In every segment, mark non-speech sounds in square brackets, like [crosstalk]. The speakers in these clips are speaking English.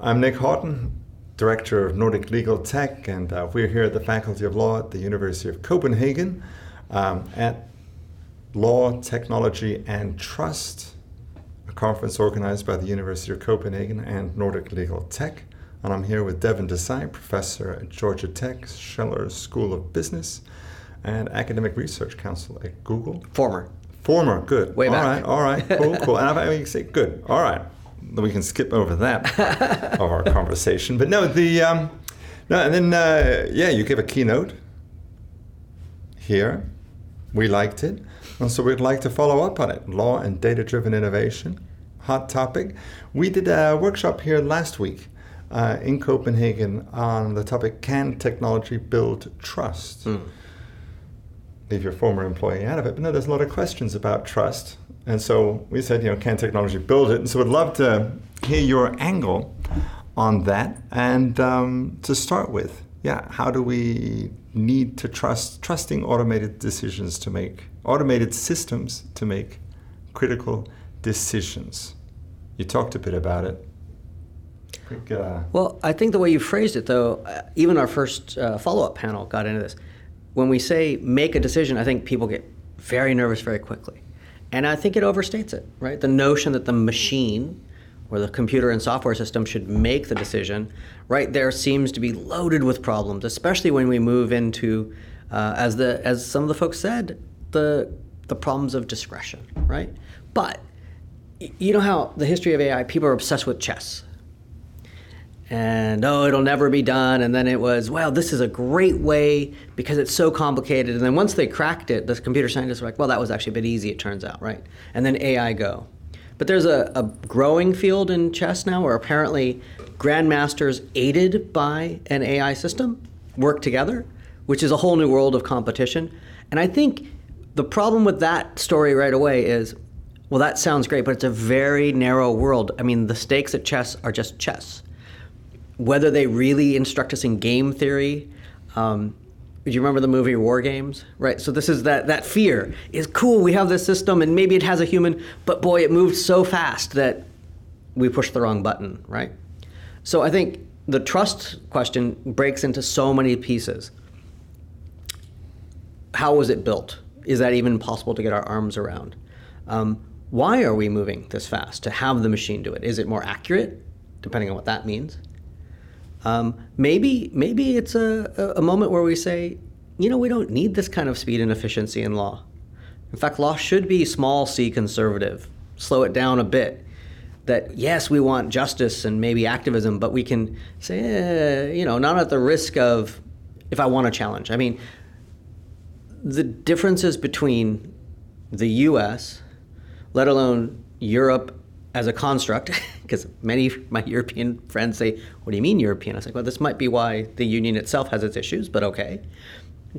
I'm Nick Houghton, Director of Nordic Legal Tech, and uh, we're here at the Faculty of Law at the University of Copenhagen um, at Law, Technology, and Trust, a conference organized by the University of Copenhagen and Nordic Legal Tech. And I'm here with Deven Desai, professor at Georgia Tech, Scheller School of Business, and Academic Research Counsel at Google. Former. Former, good. Way all back. right, all right, cool, cool. And I, I say good. All right, we can skip over that [laughs] of our conversation. But no, the um, no, and then uh, yeah, you gave a keynote here. We liked it, and so we'd like to follow up on it. Law and data-driven innovation, hot topic. We did a workshop here last week. Uh, in Copenhagen, on the topic "Can technology build trust?" leave your former employee out of it. But no, there's a lot of questions about trust. And so we said, you know, can technology build it? And so we'd love to hear your angle on that. And um, to start with, yeah, how do we need to trust trusting automated decisions to make automated systems to make critical decisions? You talked a bit about it. Uh, Well, I think the way you phrased it, though, uh, even our first uh, follow up panel got into this. When we say make a decision, I think people get very nervous very quickly. And I think it overstates it, right? The notion that the machine or the computer and software system should make the decision, right there seems to be loaded with problems, especially when we move into, uh, as, the, as some of the folks said, the, the problems of discretion, right? But you know how the history of AI, people are obsessed with chess and oh, it'll never be done. And then it was, well, this is a great way because it's so complicated. And then once they cracked it, the computer scientists were like, well, that was actually a bit easy, it turns out, right? And then AI go. But there's a, a growing field in chess now where apparently grandmasters aided by an AI system work together, which is a whole new world of competition. And I think the problem with that story right away is well, that sounds great, but it's a very narrow world. I mean, the stakes at chess are just chess whether they really instruct us in game theory. Um, do you remember the movie War Games? Right. So this is that that fear is cool. We have this system, and maybe it has a human, but boy, it moved so fast that we pushed the wrong button. Right. So I think the trust question breaks into so many pieces. How was it built? Is that even possible to get our arms around? Um, why are we moving this fast to have the machine do it? Is it more accurate, depending on what that means? Um, maybe maybe it's a, a moment where we say, you know, we don't need this kind of speed and efficiency in law. In fact, law should be small c conservative, slow it down a bit. That yes, we want justice and maybe activism, but we can say, eh, you know, not at the risk of if I want a challenge. I mean, the differences between the U.S., let alone Europe as a construct, [laughs] because many of my [laughs] European friends say, What do you mean European? I was like, Well, this might be why the union itself has its issues, but okay.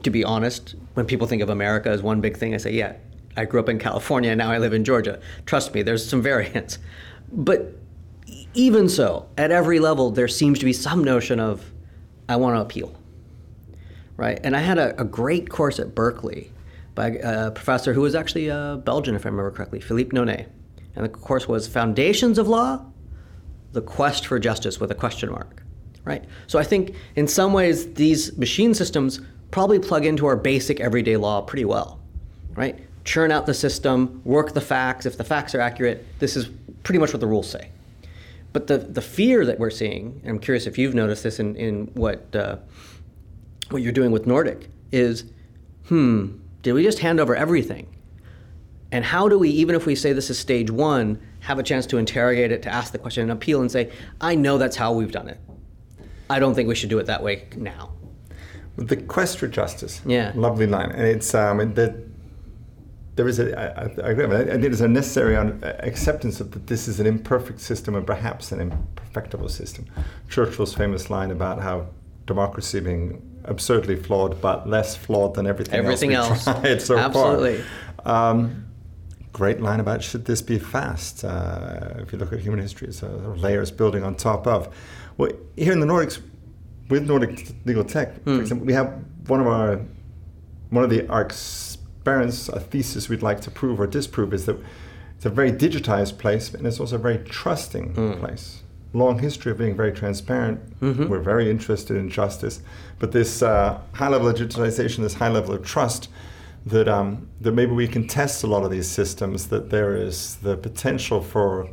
To be honest, when people think of America as one big thing, I say, Yeah, I grew up in California, now I live in Georgia. Trust me, there's some [laughs] variance. But even so, at every level, there seems to be some notion of, I want to appeal. Right? And I had a, a great course at Berkeley by a professor who was actually a Belgian, if I remember correctly, Philippe Nonet and the course was Foundations of Law, The Quest for Justice with a question mark. Right? So I think in some ways these machine systems probably plug into our basic everyday law pretty well. Right? Churn out the system, work the facts. If the facts are accurate, this is pretty much what the rules say. But the, the fear that we're seeing, and I'm curious if you've noticed this in, in what, uh, what you're doing with Nordic, is hmm, did we just hand over everything? And how do we, even if we say this is stage one, have a chance to interrogate it, to ask the question and appeal and say, I know that's how we've done it. I don't think we should do it that way now. The quest for justice. Yeah. Lovely line. And it's, um, the, there is a, I, I agree, I think there's a necessary acceptance of that this is an imperfect system and perhaps an imperfectible system. Churchill's famous line about how democracy being absurdly flawed, but less flawed than everything, everything else, else. [laughs] tried so Absolutely. far. Um, great line about should this be fast? Uh, if you look at human history, so layers building on top of. Well, here in the Nordics, with Nordic Legal Tech, for Hmm. example, we have one of our one of the our experiments, a thesis we'd like to prove or disprove is that it's a very digitized place, and it's also a very trusting Hmm. place. long history of being very transparent. We're very interested in justice, but this uh, high level of digitalization, this high level of trust, that um, that maybe we can test a lot of these systems. That there is the potential for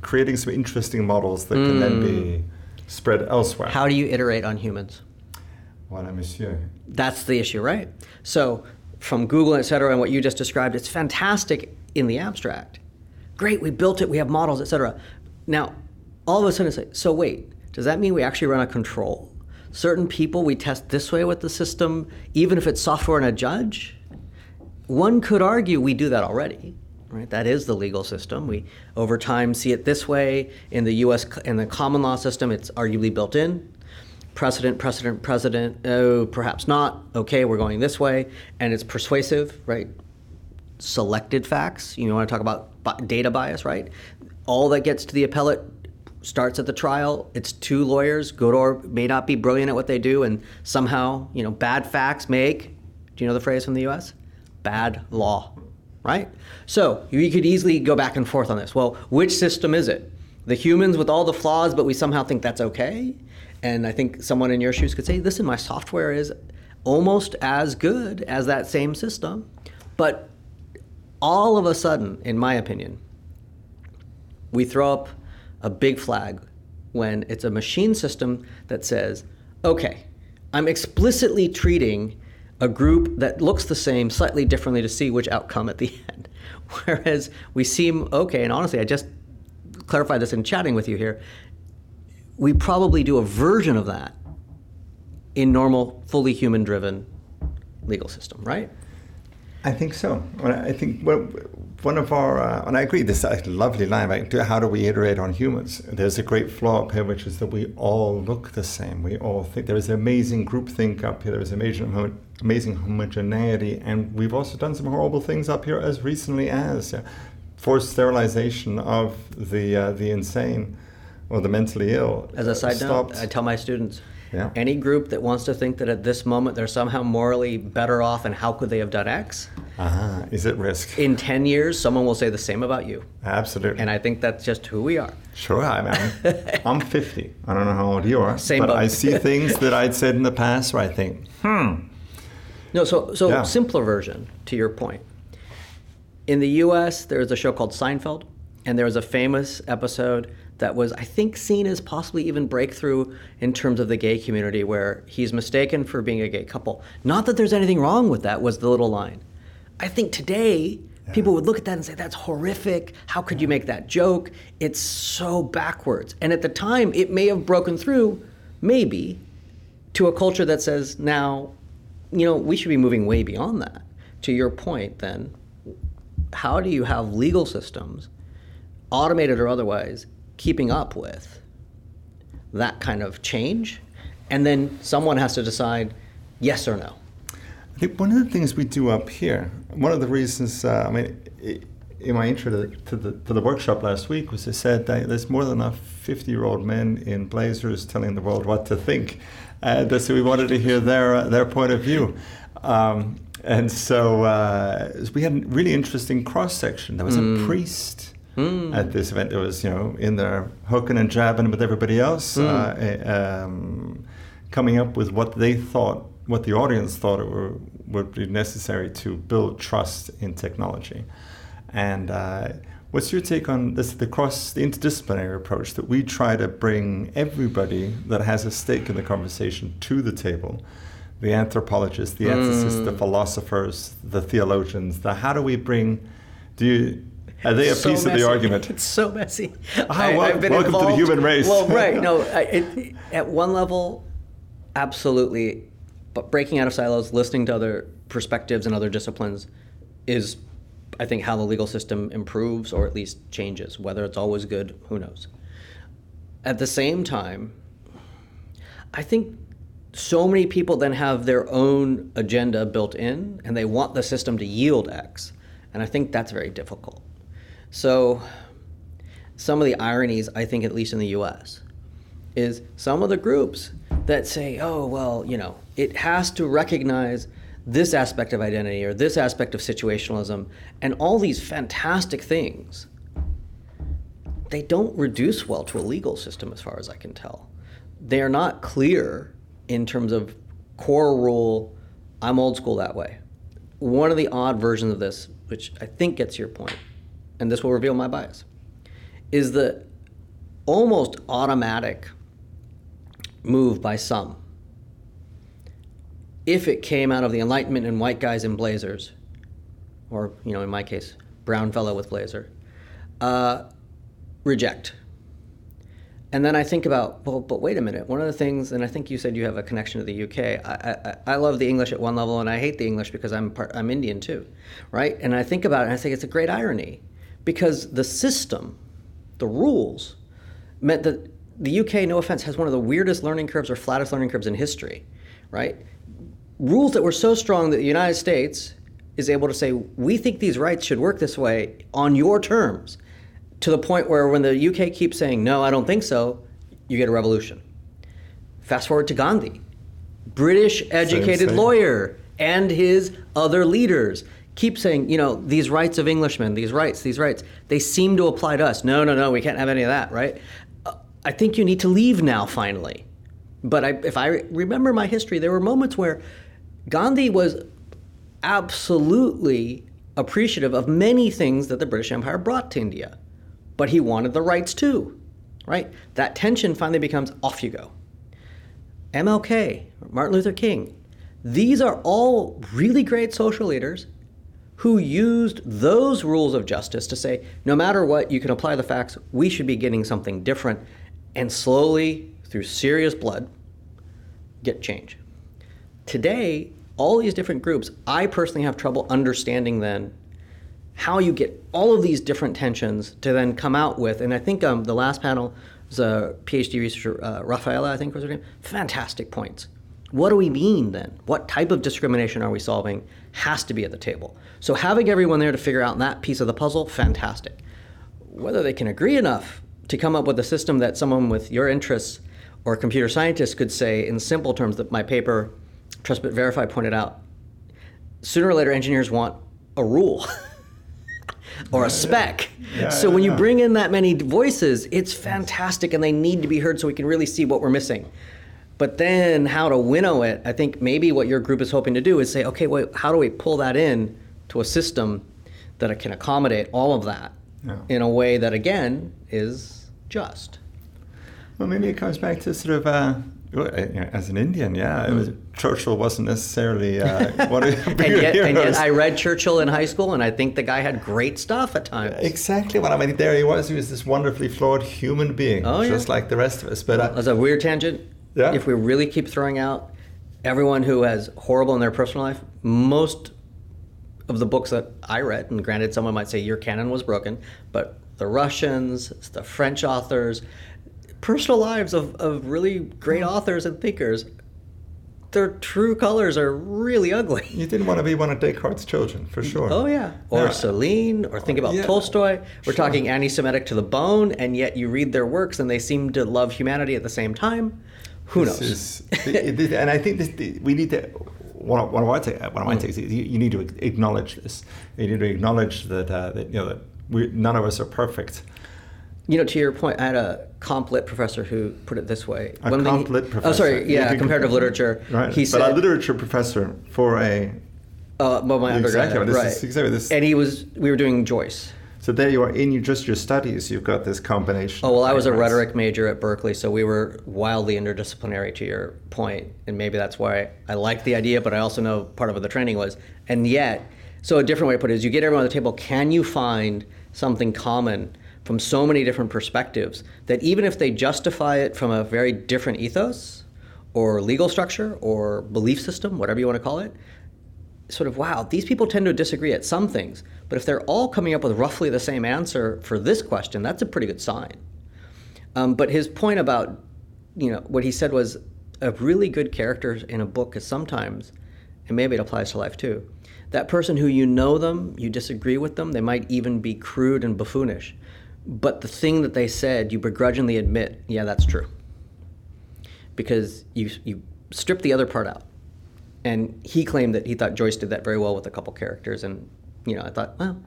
creating some interesting models that can then be spread elsewhere. How do you iterate on humans? Voilà, monsieur. That's the issue, right? So, from Google, et cetera, and what you just described, it's fantastic in the abstract. Great, we built it, we have models, et cetera. Now, all of a sudden, it's like, so wait, does that mean we actually run a control? Certain people we test this way with the system, even if it's software and a judge? One could argue we do that already. Right? That is the legal system. We over time see it this way in the U.S. in the common law system. It's arguably built in. Precedent, precedent, precedent. Oh, perhaps not. Okay, we're going this way, and it's persuasive, right? Selected facts. You want to talk about data bias, right? All that gets to the appellate starts at the trial. It's two lawyers. Good or may not be brilliant at what they do, and somehow, you know, bad facts make. Do you know the phrase from the U.S.? Bad law, right? So you could easily go back and forth on this. Well, which system is it? The humans with all the flaws, but we somehow think that's okay. And I think someone in your shoes could say, "Listen, my software is almost as good as that same system," but all of a sudden, in my opinion, we throw up a big flag when it's a machine system that says, okay, I'm explicitly treating a group that looks the same slightly differently to see which outcome at the [laughs] end. Whereas we seem okay, and honestly, I just clarified this in chatting with you here. We probably do a version of that in normal, fully human driven legal system, right? I think so. Well, I think well, one of our, uh, and I agree, this is a lovely line, How do we iterate on humans? There's a great flaw up here, which is that we all look the same. We all think there is amazing groupthink up here. There is amazing, homo- amazing homogeneity, and we've also done some horrible things up here as recently as uh, forced sterilization of the uh, the insane or the mentally ill. As a side stopped. note, I tell my students Yeah. any group that wants to think that at this moment they're somehow morally better off and how could they have done X, Ah, is at risk. in 10 years, someone will say the same about you. Absolutely. And I think that's just who we are. Sure, I'm, I'm, [laughs] I'm 50. I don't know how old you are. Same but boat. I see things that I'd said in the past where I think, hmm. No, so, so Yeah. simpler version to your point. In the US, there's a show called Seinfeld, and there was a famous episode that was, I think, seen as possibly even breakthrough in terms of the gay community, where he's mistaken for being a gay couple. Not that there's anything wrong with that, was the little line. I think today, people would look at that and say, that's horrific. How could you make that joke? It's so backwards. And at the time, it may have broken through, maybe, to a culture that says now, you know, we should be moving way beyond that. To your point, then, how do you have legal systems, automated or otherwise, keeping up with that kind of change? And then someone has to decide yes or no. I think one of the things we do up here, one of the reasons, uh, I mean, i- in my intro to the, to the, to the workshop last week, was I said that there's more than enough 50 year old men in blazers telling the world what to think. Uh, that- so we wanted to hear their, uh, their point of view. Um, and so uh, we had a really interesting cross section. There was a priest at this event. There was, you know, in there hooking and jabbing with everybody else, uh, um, coming up with what they thought, what the audience thought it were, would be necessary to build trust in technology. And uh, what's your take on this, the cross, the interdisciplinary approach that we try to bring everybody that has a stake in the conversation to the table? The anthropologists, the ethicists, the philosophers, the theologians. The how do we bring? Do you? Are they a So piece of the argument? It's so messy. Ah, wel- welcome to the human race. Well, right. No, [laughs] I, it, at one level, absolutely. But breaking out of silos, listening to other perspectives and other disciplines is, I think, how the legal system improves or at least changes. Whether it's always good, who knows. At the same time, I think so many people then have their own agenda built in and they want the system to yield X. And I think that's very difficult. So, some of the ironies, I think, at least in the US, is some of the groups that say, oh, well, you know, it has to recognize this aspect of identity or this aspect of situationalism and all these fantastic things they don't reduce well to a legal system, as far as I can tell. They are not clear in terms of core rule. I'm old school that way. One of the odd versions of this, which I think gets your point, and this will reveal my bias, is the almost automatic move by some. If it came out of the Enlightenment and white guys in blazers, or you know, in my case, brown fellow with blazer, uh, reject. And then I think about, well, but wait a minute. One of the things, and I think you said you have a connection to the UK. I, I, I love the English at one level, and I hate the English because I'm part, I'm Indian too, right? And I think about it, and I think it's a great irony, because the system, the rules, meant that the UK, no offense, has one of the weirdest learning curves or flattest learning curves in history, right? Rules that were so strong that the United States is able to say, we think these rights should work this way on your terms to the point where when the UK keeps saying, no, I don't think so, you get a revolution. Fast forward to Gandhi, British educated Same, same. lawyer, and his other leaders keep saying, you know, these rights of Englishmen, these rights, these rights, they seem to apply to us. No, no, no, we can't have any of that, right? Uh, I think you need to leave now, finally. But I, if I remember my history, there were moments where Gandhi was absolutely appreciative of many things that the British Empire brought to India but he wanted the rights too, right? That tension finally becomes off you go. MLK, Martin Luther King, these are all really great social leaders who used those rules of justice to say, no matter what, you can apply the facts, we should be getting something different, and slowly, through serious blood, get change. Today, all these different groups, I personally have trouble understanding then how you get all of these different tensions to then come out with, and I think um, the last panel was a PhD researcher, uh, Rafaela, I think was her name, fantastic points. What do we mean then? What type of discrimination are we solving? Has to be at the table. So having everyone there to figure out that piece of the puzzle, fantastic. Whether they can agree enough to come up with a system that someone with your interests or computer scientist could say in simple terms that my paper, Trust But Verify, pointed out, sooner or later engineers want a rule. [laughs] or a spec. Yeah, so yeah, when you yeah. bring in that many voices, it's fantastic and they need to be heard so we can really see what we're missing. But then how to winnow it, I think maybe what your group is hoping to do is say, okay, wait, how do we pull that in to a system that can accommodate all of that Yeah. in a way that again is just. Well, maybe it comes back to sort of, uh, well, uh, as an Indian, yeah, it was, Churchill wasn't necessarily uh, [laughs] one of And yet, and yet. I read Churchill in high school and I think the guy had great stuff at times. Exactly what I mean. There he was. He was this wonderfully flawed human being, Oh, yeah. just like the rest of us. But uh, As a weird tangent, Yeah. if we really keep throwing out everyone who has horrible in their personal life, most of the books that I read, and granted, someone might say your canon was broken, but the Russians, the French authors, personal lives of, of really great hmm. authors and thinkers, their true colors are really ugly. you didn't want to be one of Descartes' children, for sure. Oh yeah, or Yeah. Celine, or think about Yeah. Tolstoy. We're Sure. talking anti-Semitic to the bone, and yet you read their works and they seem to love humanity at the same time. Who This knows? is- it- and I think this, we need to. One of, one of, my, ta- one of Mm. takes is you, you need to acknowledge this. You need to acknowledge that, uh, that you know that we, none of us are perfect. You know, to your point, I had a comp lit professor who put it this way. A comp lit Oh, sorry, yeah, comparative literature. Right. He but said, a literature professor for a. uh, well, my Exactly, this right? is exactly this- And he was, we were doing Joyce. So there you are in your, just your studies. You've got this combination. Oh well, I was a rhetoric major at Berkeley, so we were wildly interdisciplinary. To your point, and maybe that's why I liked the idea, but I also know part of what the training was. And yet, so a different way to put it is, you get everyone at the table. Can you find something common from so many different perspectives that even if they justify it from a very different ethos, or legal structure, or belief system, whatever you want to call it, sort of wow these people tend to disagree at some things. But if they're all coming up with roughly the same answer for this question that's a pretty good sign. Um, but his point about you know what he said was a really good character in a book is sometimes and maybe it applies to life too that person who you know them you disagree with them they might even be crude and buffoonish. But the thing that they said you begrudgingly admit yeah that's true. Because you you strip the other part out and he claimed that he thought Joyce did that very well with a couple characters, and you know, I thought, well,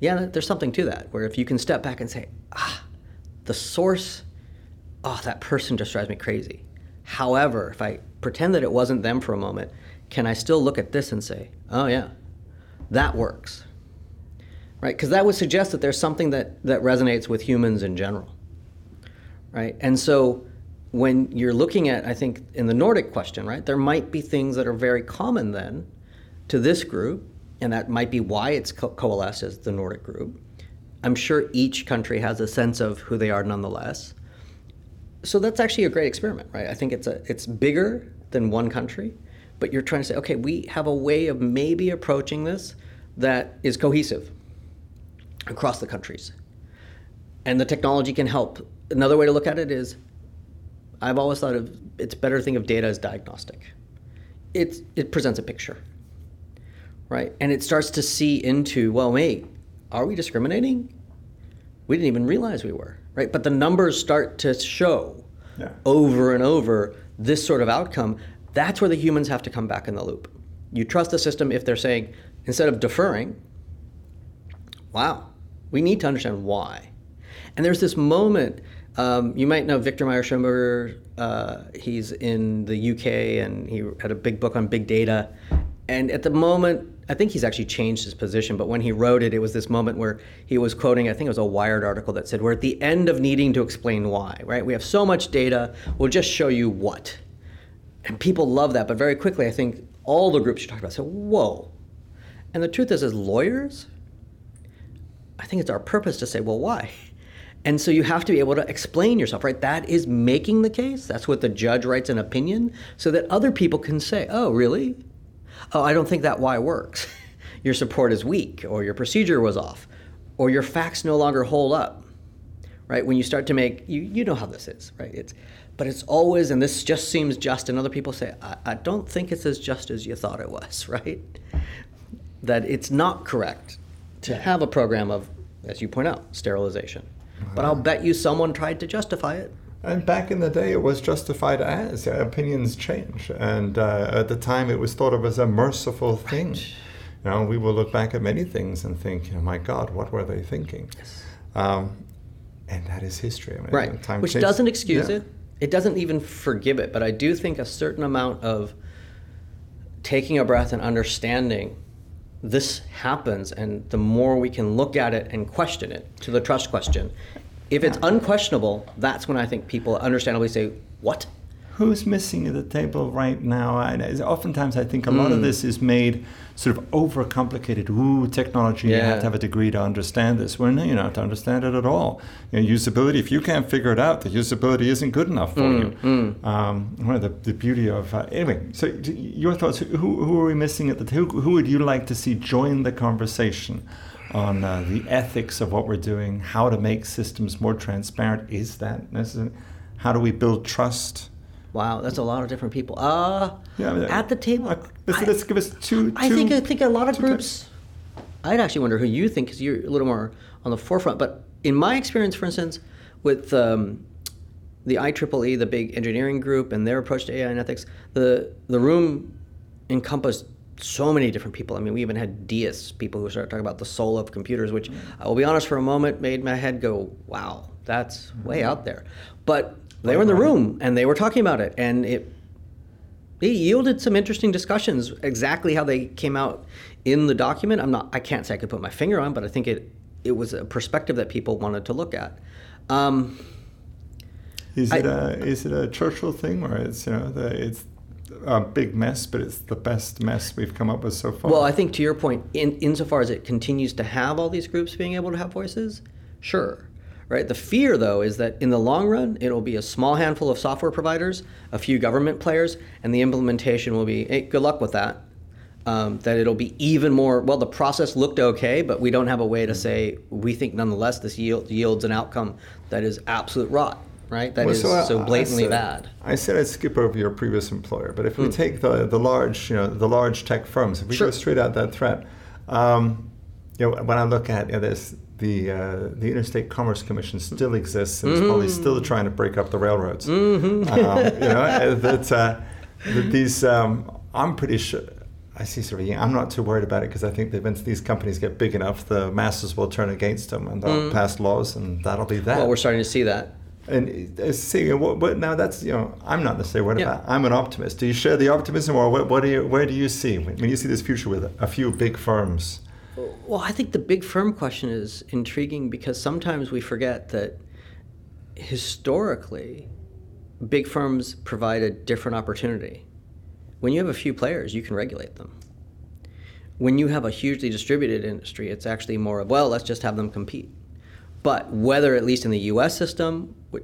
yeah, there's something to that. Where if you can step back and say, ah, the source, oh, that person just drives me crazy. However, if I pretend that it wasn't them for a moment, can I still look at this and say, oh, yeah, that works? Right? Because that would suggest that there's something that, that resonates with humans in general. Right? And so when you're looking at, I think, in the Nordic question, right, there might be things that are very common then to this group, and that might be why it's co- coalesced as the Nordic group. I'm sure each country has a sense of who they are nonetheless. So that's actually a great experiment, right? I think it's a it's bigger than one country, but you're trying to say, okay, we have a way of maybe approaching this that is cohesive across the countries. And the technology can help. Another way to look at it is I've always thought of it's better to think of data as diagnostic. It's, it presents a picture, right? And it starts to see into, well, wait, are we discriminating? We didn't even realize we were, right? But the numbers start to show yeah. over and over this sort of outcome. That's where the humans have to come back in the loop. You trust the system if they're saying, instead of deferring, wow, we need to understand why. And there's this moment um, you might know Viktor Mayer-Schönberger. Uh, he's in the UK and he had a big book on big data. And at the moment, I think he's actually changed his position, but when he wrote it, it was this moment where he was quoting, I think it was a Wired article that said, We're at the end of needing to explain why, right? We have so much data, we'll just show you what. And people love that, but very quickly, I think all the groups you talked about said, Whoa. And the truth is, as lawyers, I think it's our purpose to say, Well, why? [laughs] And so you have to be able to explain yourself, right? That is making the case. That's what the judge writes an opinion so that other people can say, oh, really? Oh, I don't think that why works. [laughs] your support is weak, or your procedure was off, or your facts no longer hold up, right? When you start to make, you, you know how this is, right? It's, but it's always, and this just seems just, and other people say, I, I don't think it's as just as you thought it was, [laughs] right? That it's not correct to have a program of, as you point out, sterilization but I'll bet you someone tried to justify it. And back in the day, it was justified as opinions change, and uh, at the time, it was thought of as a merciful thing. Right. You know, we will look back at many things and think, "Oh my God, what were they thinking?" Yes. Um, and that is history. I mean, right. Which changes. doesn't excuse yeah. it. It doesn't even forgive it. But I do think a certain amount of taking a breath and understanding this happens, and the more we can look at it and question it to the trust question, if it's unquestionable, that's when I think people understandably say, What? Who's missing at the table right now? And oftentimes, I think a lot of hmm. this is made sort of overcomplicated. Ooh, technology, yeah. you have to have a degree to understand this. Well, no, you don't have to understand it at all. You know, usability, if you can't figure it out, the usability isn't good enough for mm, you. Mm. Um, one of the, the beauty of, uh, anyway, so your thoughts, who, who are we missing at the table? Who, who would you like to see join the conversation? on uh, the ethics of what we're doing, how to make systems more transparent. Is that necessary? How do we build trust? Wow, that's a lot of different people. Uh, yeah, I mean, at the table. Uh, let's, I, let's, give us two. I think I think a lot of groups. Types. I'd actually wonder who you think because you're a little more on the forefront. But in my experience, for instance, with um, the IEEE, the big engineering group, and their approach to AI and ethics, the the room encompassed so many different people. I mean, we even had deists, people who started talking about the soul of computers, which I will be honest, for a moment, made my head go, "Wow, that's way out there." But they were in the room and they were talking about it, and it it yielded some interesting discussions. Exactly how they came out in the document, I'm not. I can't say I could put my finger on, but I think it it was a perspective that people wanted to look at. Um, is it I, a is it a Churchill thing, or it's you know the, it's a big mess, but it's the best mess we've come up with so far? Well, I think to your point, in insofar as it continues to have all these groups being able to have voices, sure right? The fear, though, is that in the long run, it'll be a small handful of software providers, a few government players, and the implementation will be, hey, good luck with that. Um, that it'll be even more, well, the process looked okay, but we don't have a way to say, we think nonetheless this yield, yields an outcome that is absolute rot. Right, that well, is so, so blatantly I said, bad. I said I'd skip over your previous employer, but if we mm. take the the large, you know, the large tech firms, if we sure. go straight at that threat, um, you know, when I look at you know, this the uh, the Interstate Commerce Commission still exists and mm-hmm. is probably still trying to break up the railroads. Mm-hmm. um, you know [laughs] that, uh, that these um, I'm pretty sure. I see sort of. I'm not too worried about it because I think that once these companies get big enough, the masses will turn against them and they'll pass laws, and that'll be that. Well, we're starting to see that. And uh, see, what, what, now that's you know, I'm not necessarily worried Yeah. about. I'm an optimist. Do you share the optimism, or what, what do you, where do you see when you see this future with a few big firms? Well, I think the big firm question is intriguing because sometimes we forget that historically, big firms provide a different opportunity. When you have a few players, you can regulate them. When you have a hugely distributed industry, it's actually more of, well, let's just have them compete. But whether, at least in the US system, we-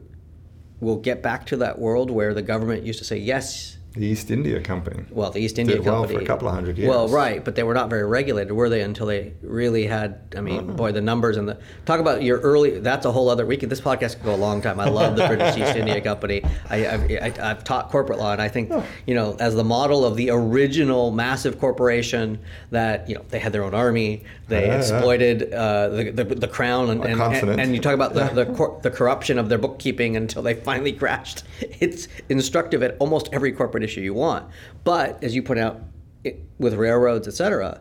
we'll get back to that world where the government used to say, yes, The East India Company. well, the East India Did well Company for a couple of hundred years. Well, right, but they were not very regulated, were they? Until they really had. I mean, Uh-huh. boy, the numbers and the talk about your early. That's a whole other week. This podcast could go a long time. I love the British East India Company. I, I've, I, I've taught corporate law, and I think Oh. you know, as the model of the original massive corporation that you know they had their own army, they exploited uh, the, the the crown, and and, and, and you talk about the the, cor- the corruption of their bookkeeping until they finally crashed. It's instructive at almost every corporate issue you want. But as you point out, it, with railroads, et cetera,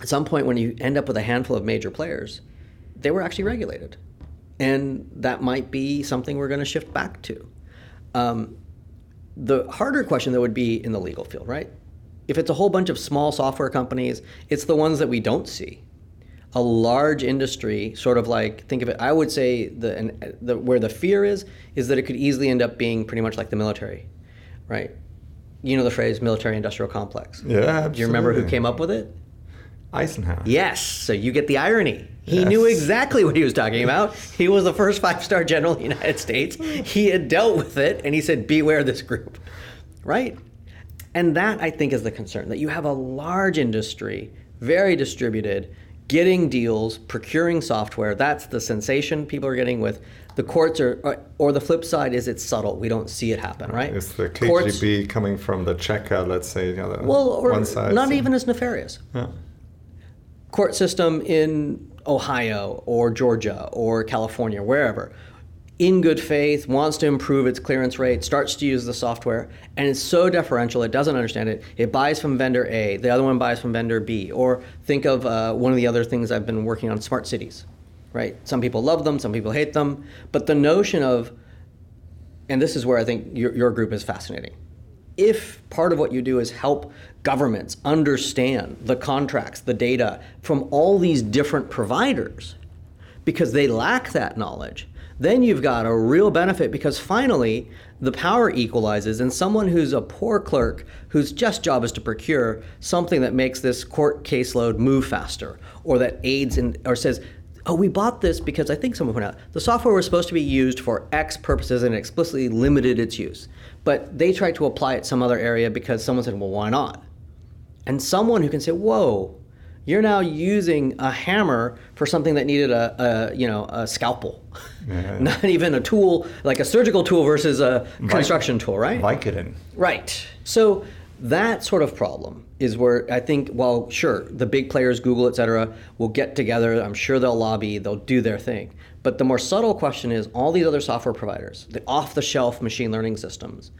at some point when you end up with a handful of major players, they were actually regulated. And that might be something we're going to shift back to. Um, the harder question, though, would be in the legal field, right? If it's a whole bunch of small software companies, it's the ones that we don't see. A large industry, sort of like think of it. I would say the, the where the fear is is that it could easily end up being pretty much like the military, right? You know the phrase military-industrial complex. Yeah, Do you remember who came up with it? Eisenhower. Yes. So you get the irony. He Yes. knew exactly what he was talking about. He was the first five star general in the United States. He had dealt with it and he said, Beware this group. Right? And that, I think, is the concern that you have a large industry, very distributed, getting deals, procuring software. That's the sensation people are getting with the courts, are, or, or the flip side is it's subtle. We don't see it happen, right? It's the KGB coming from the Cheka, let's say, you know, well, or one side. not so- even as nefarious. Yeah. court system in Ohio or Georgia or California, wherever, in good faith, wants to improve its clearance rate, starts to use the software, and it's so deferential, it doesn't understand it. It buys from vendor A, the other one buys from vendor B. Or think of uh, one of the other things I've been working on smart cities, right? Some people love them, some people hate them. But the notion of, and this is where I think your, your group is fascinating if part of what you do is help governments understand the contracts, the data from all these different providers, because they lack that knowledge, then you've got a real benefit because finally the power equalizes and someone who's a poor clerk whose just job is to procure something that makes this court caseload move faster or that aids in or says oh we bought this because i think someone pointed out. The software was supposed to be used for x purposes and explicitly limited its use but they tried to apply it some other area because someone said well why not? And someone who can say, "Whoa, you're now using a hammer for something that needed a, a you know a scalpel, Yeah. [laughs] not even a tool like a surgical tool versus a construction tool, right? Vicodin. Right. So that sort of problem is where I think, well, sure, the big players, Google, et cetera, will get together. I'm sure they'll lobby, they'll do their thing. But the more subtle question is all these other software providers, the off the shelf machine learning systems,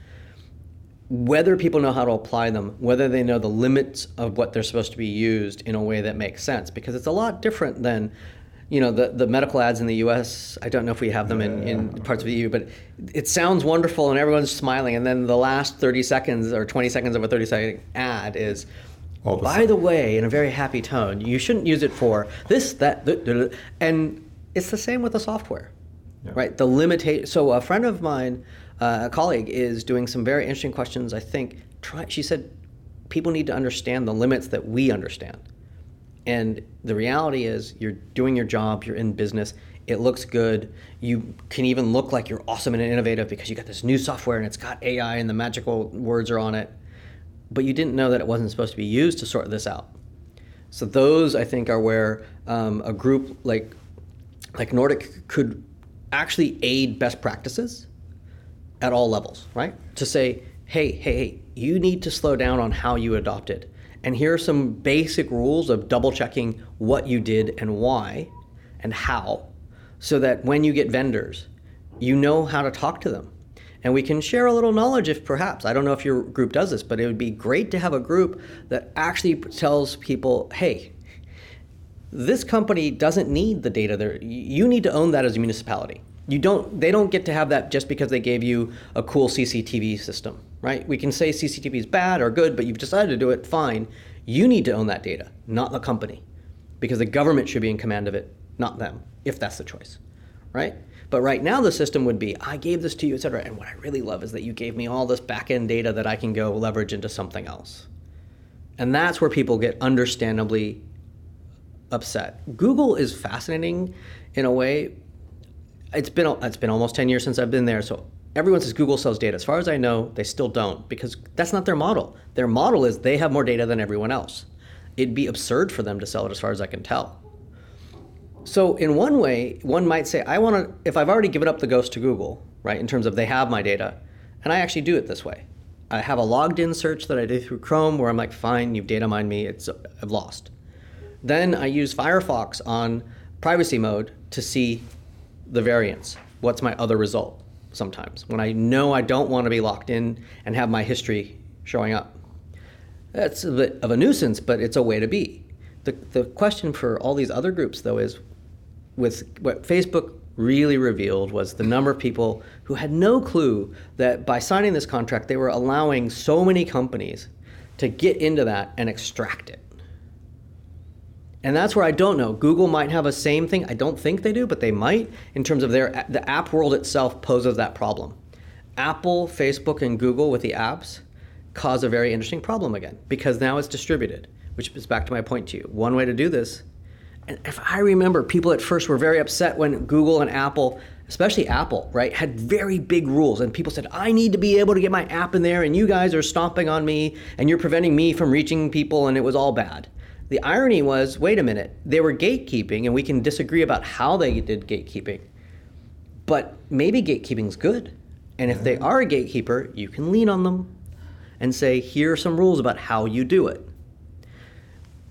whether people know how to apply them, whether they know the limits of what they're supposed to be used in a way that makes sense, because it's a lot different than, you know, the, the medical ads in the U.S. I don't know if we have them in, in parts of the EU, but it sounds wonderful and everyone's smiling, and then the last 30 seconds or 20 seconds of a 30 second ad is. The By the way, in a very happy tone, you shouldn't use it for this, that, th- th- th- and it's the same with the software, Yeah. right? The limitation. So a friend of mine, uh, a colleague, is doing some very interesting questions. I think. Try. She said, people need to understand the limits that we understand, and the reality is, you're doing your job. You're in business. It looks good. You can even look like you're awesome and innovative because you got this new software and it's got AI and the magical words are on it. But you didn't know that it wasn't supposed to be used to sort this out. So those, I think, are where um, a group like like Nordic could actually aid best practices at all levels, right? To say, hey, hey, hey, you need to slow down on how you adopt it. And here are some basic rules of double checking what you did and why and how, so that when you get vendors, you know how to talk to them. And we can share a little knowledge if perhaps, I don't know if your group does this, but it would be great to have a group that actually tells people, hey, this company doesn't need the data there. You need to own that as a municipality. You don't they don't get to have that just because they gave you a cool CCTV system, right? We can say CCTV is bad or good, but you've decided to do it, fine. You need to own that data, not the company. Because the government should be in command of it, not them, if that's the choice. Right? But right now the system would be, I gave this to you, et cetera. And what I really love is that you gave me all this back end data that I can go leverage into something else. And that's where people get understandably upset. Google is fascinating in a way. It's been it's been almost 10 years since I've been there, so everyone says Google sells data. As far as I know, they still don't because that's not their model. Their model is they have more data than everyone else. It'd be absurd for them to sell it as far as I can tell. So in one way, one might say I want to if I've already given up the ghost to Google, right, in terms of they have my data, and I actually do it this way. I have a logged in search that I do through Chrome where I'm like, fine, you've data mined me, it's I've lost. Then I use Firefox on privacy mode to see the variance. What's my other result sometimes when I know I don't want to be locked in and have my history showing up? That's a bit of a nuisance, but it's a way to be. The, the question for all these other groups, though, is with what Facebook really revealed was the number of people who had no clue that by signing this contract, they were allowing so many companies to get into that and extract it. And that's where I don't know. Google might have a same thing. I don't think they do, but they might in terms of their the app world itself poses that problem. Apple, Facebook, and Google with the apps cause a very interesting problem again because now it's distributed, which is back to my point to you. One way to do this, and if I remember, people at first were very upset when Google and Apple, especially Apple, right, had very big rules, and people said, "I need to be able to get my app in there, and you guys are stomping on me, and you're preventing me from reaching people," and it was all bad. The irony was wait a minute, they were gatekeeping, and we can disagree about how they did gatekeeping. But maybe gatekeeping's good. And if they are a gatekeeper, you can lean on them and say, here are some rules about how you do it.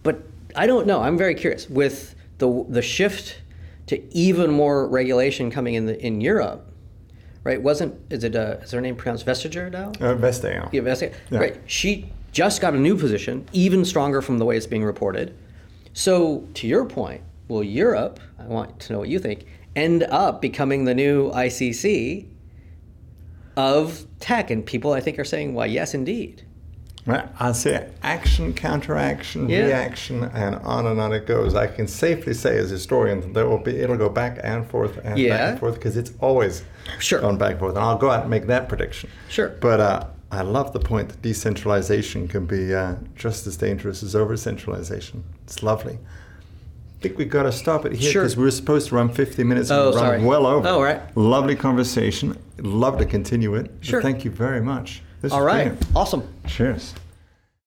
But I don't know. I'm very curious. With the, the shift to even more regulation coming in, the, in Europe, right? Wasn't, is it, uh, is her name pronounced Vestager now? Uh, Vestager. Yeah, Vestager. Yeah. Right. She just got a new position, even stronger from the way it's being reported. So, to your point, will Europe, I want to know what you think, end up becoming the new ICC of tech? And people, I think, are saying, well, yes, indeed. Right. I say action, counteraction, Yeah. reaction, and on and on it goes. I can safely say, as a historian, that there will be it'll go back and forth and back and forth because it's always Sure. gone back and forth. And I'll go out and make that prediction. Sure. But uh, I love the point that decentralization can be uh, just as dangerous as over centralization. It's lovely. I think we've got to stop it here Sure. because we were supposed to run 50 minutes and Oh, run sorry. well over. Oh, right. Lovely conversation. Love to continue it. Sure. thank you very much. This All brilliant. Awesome. Cheers.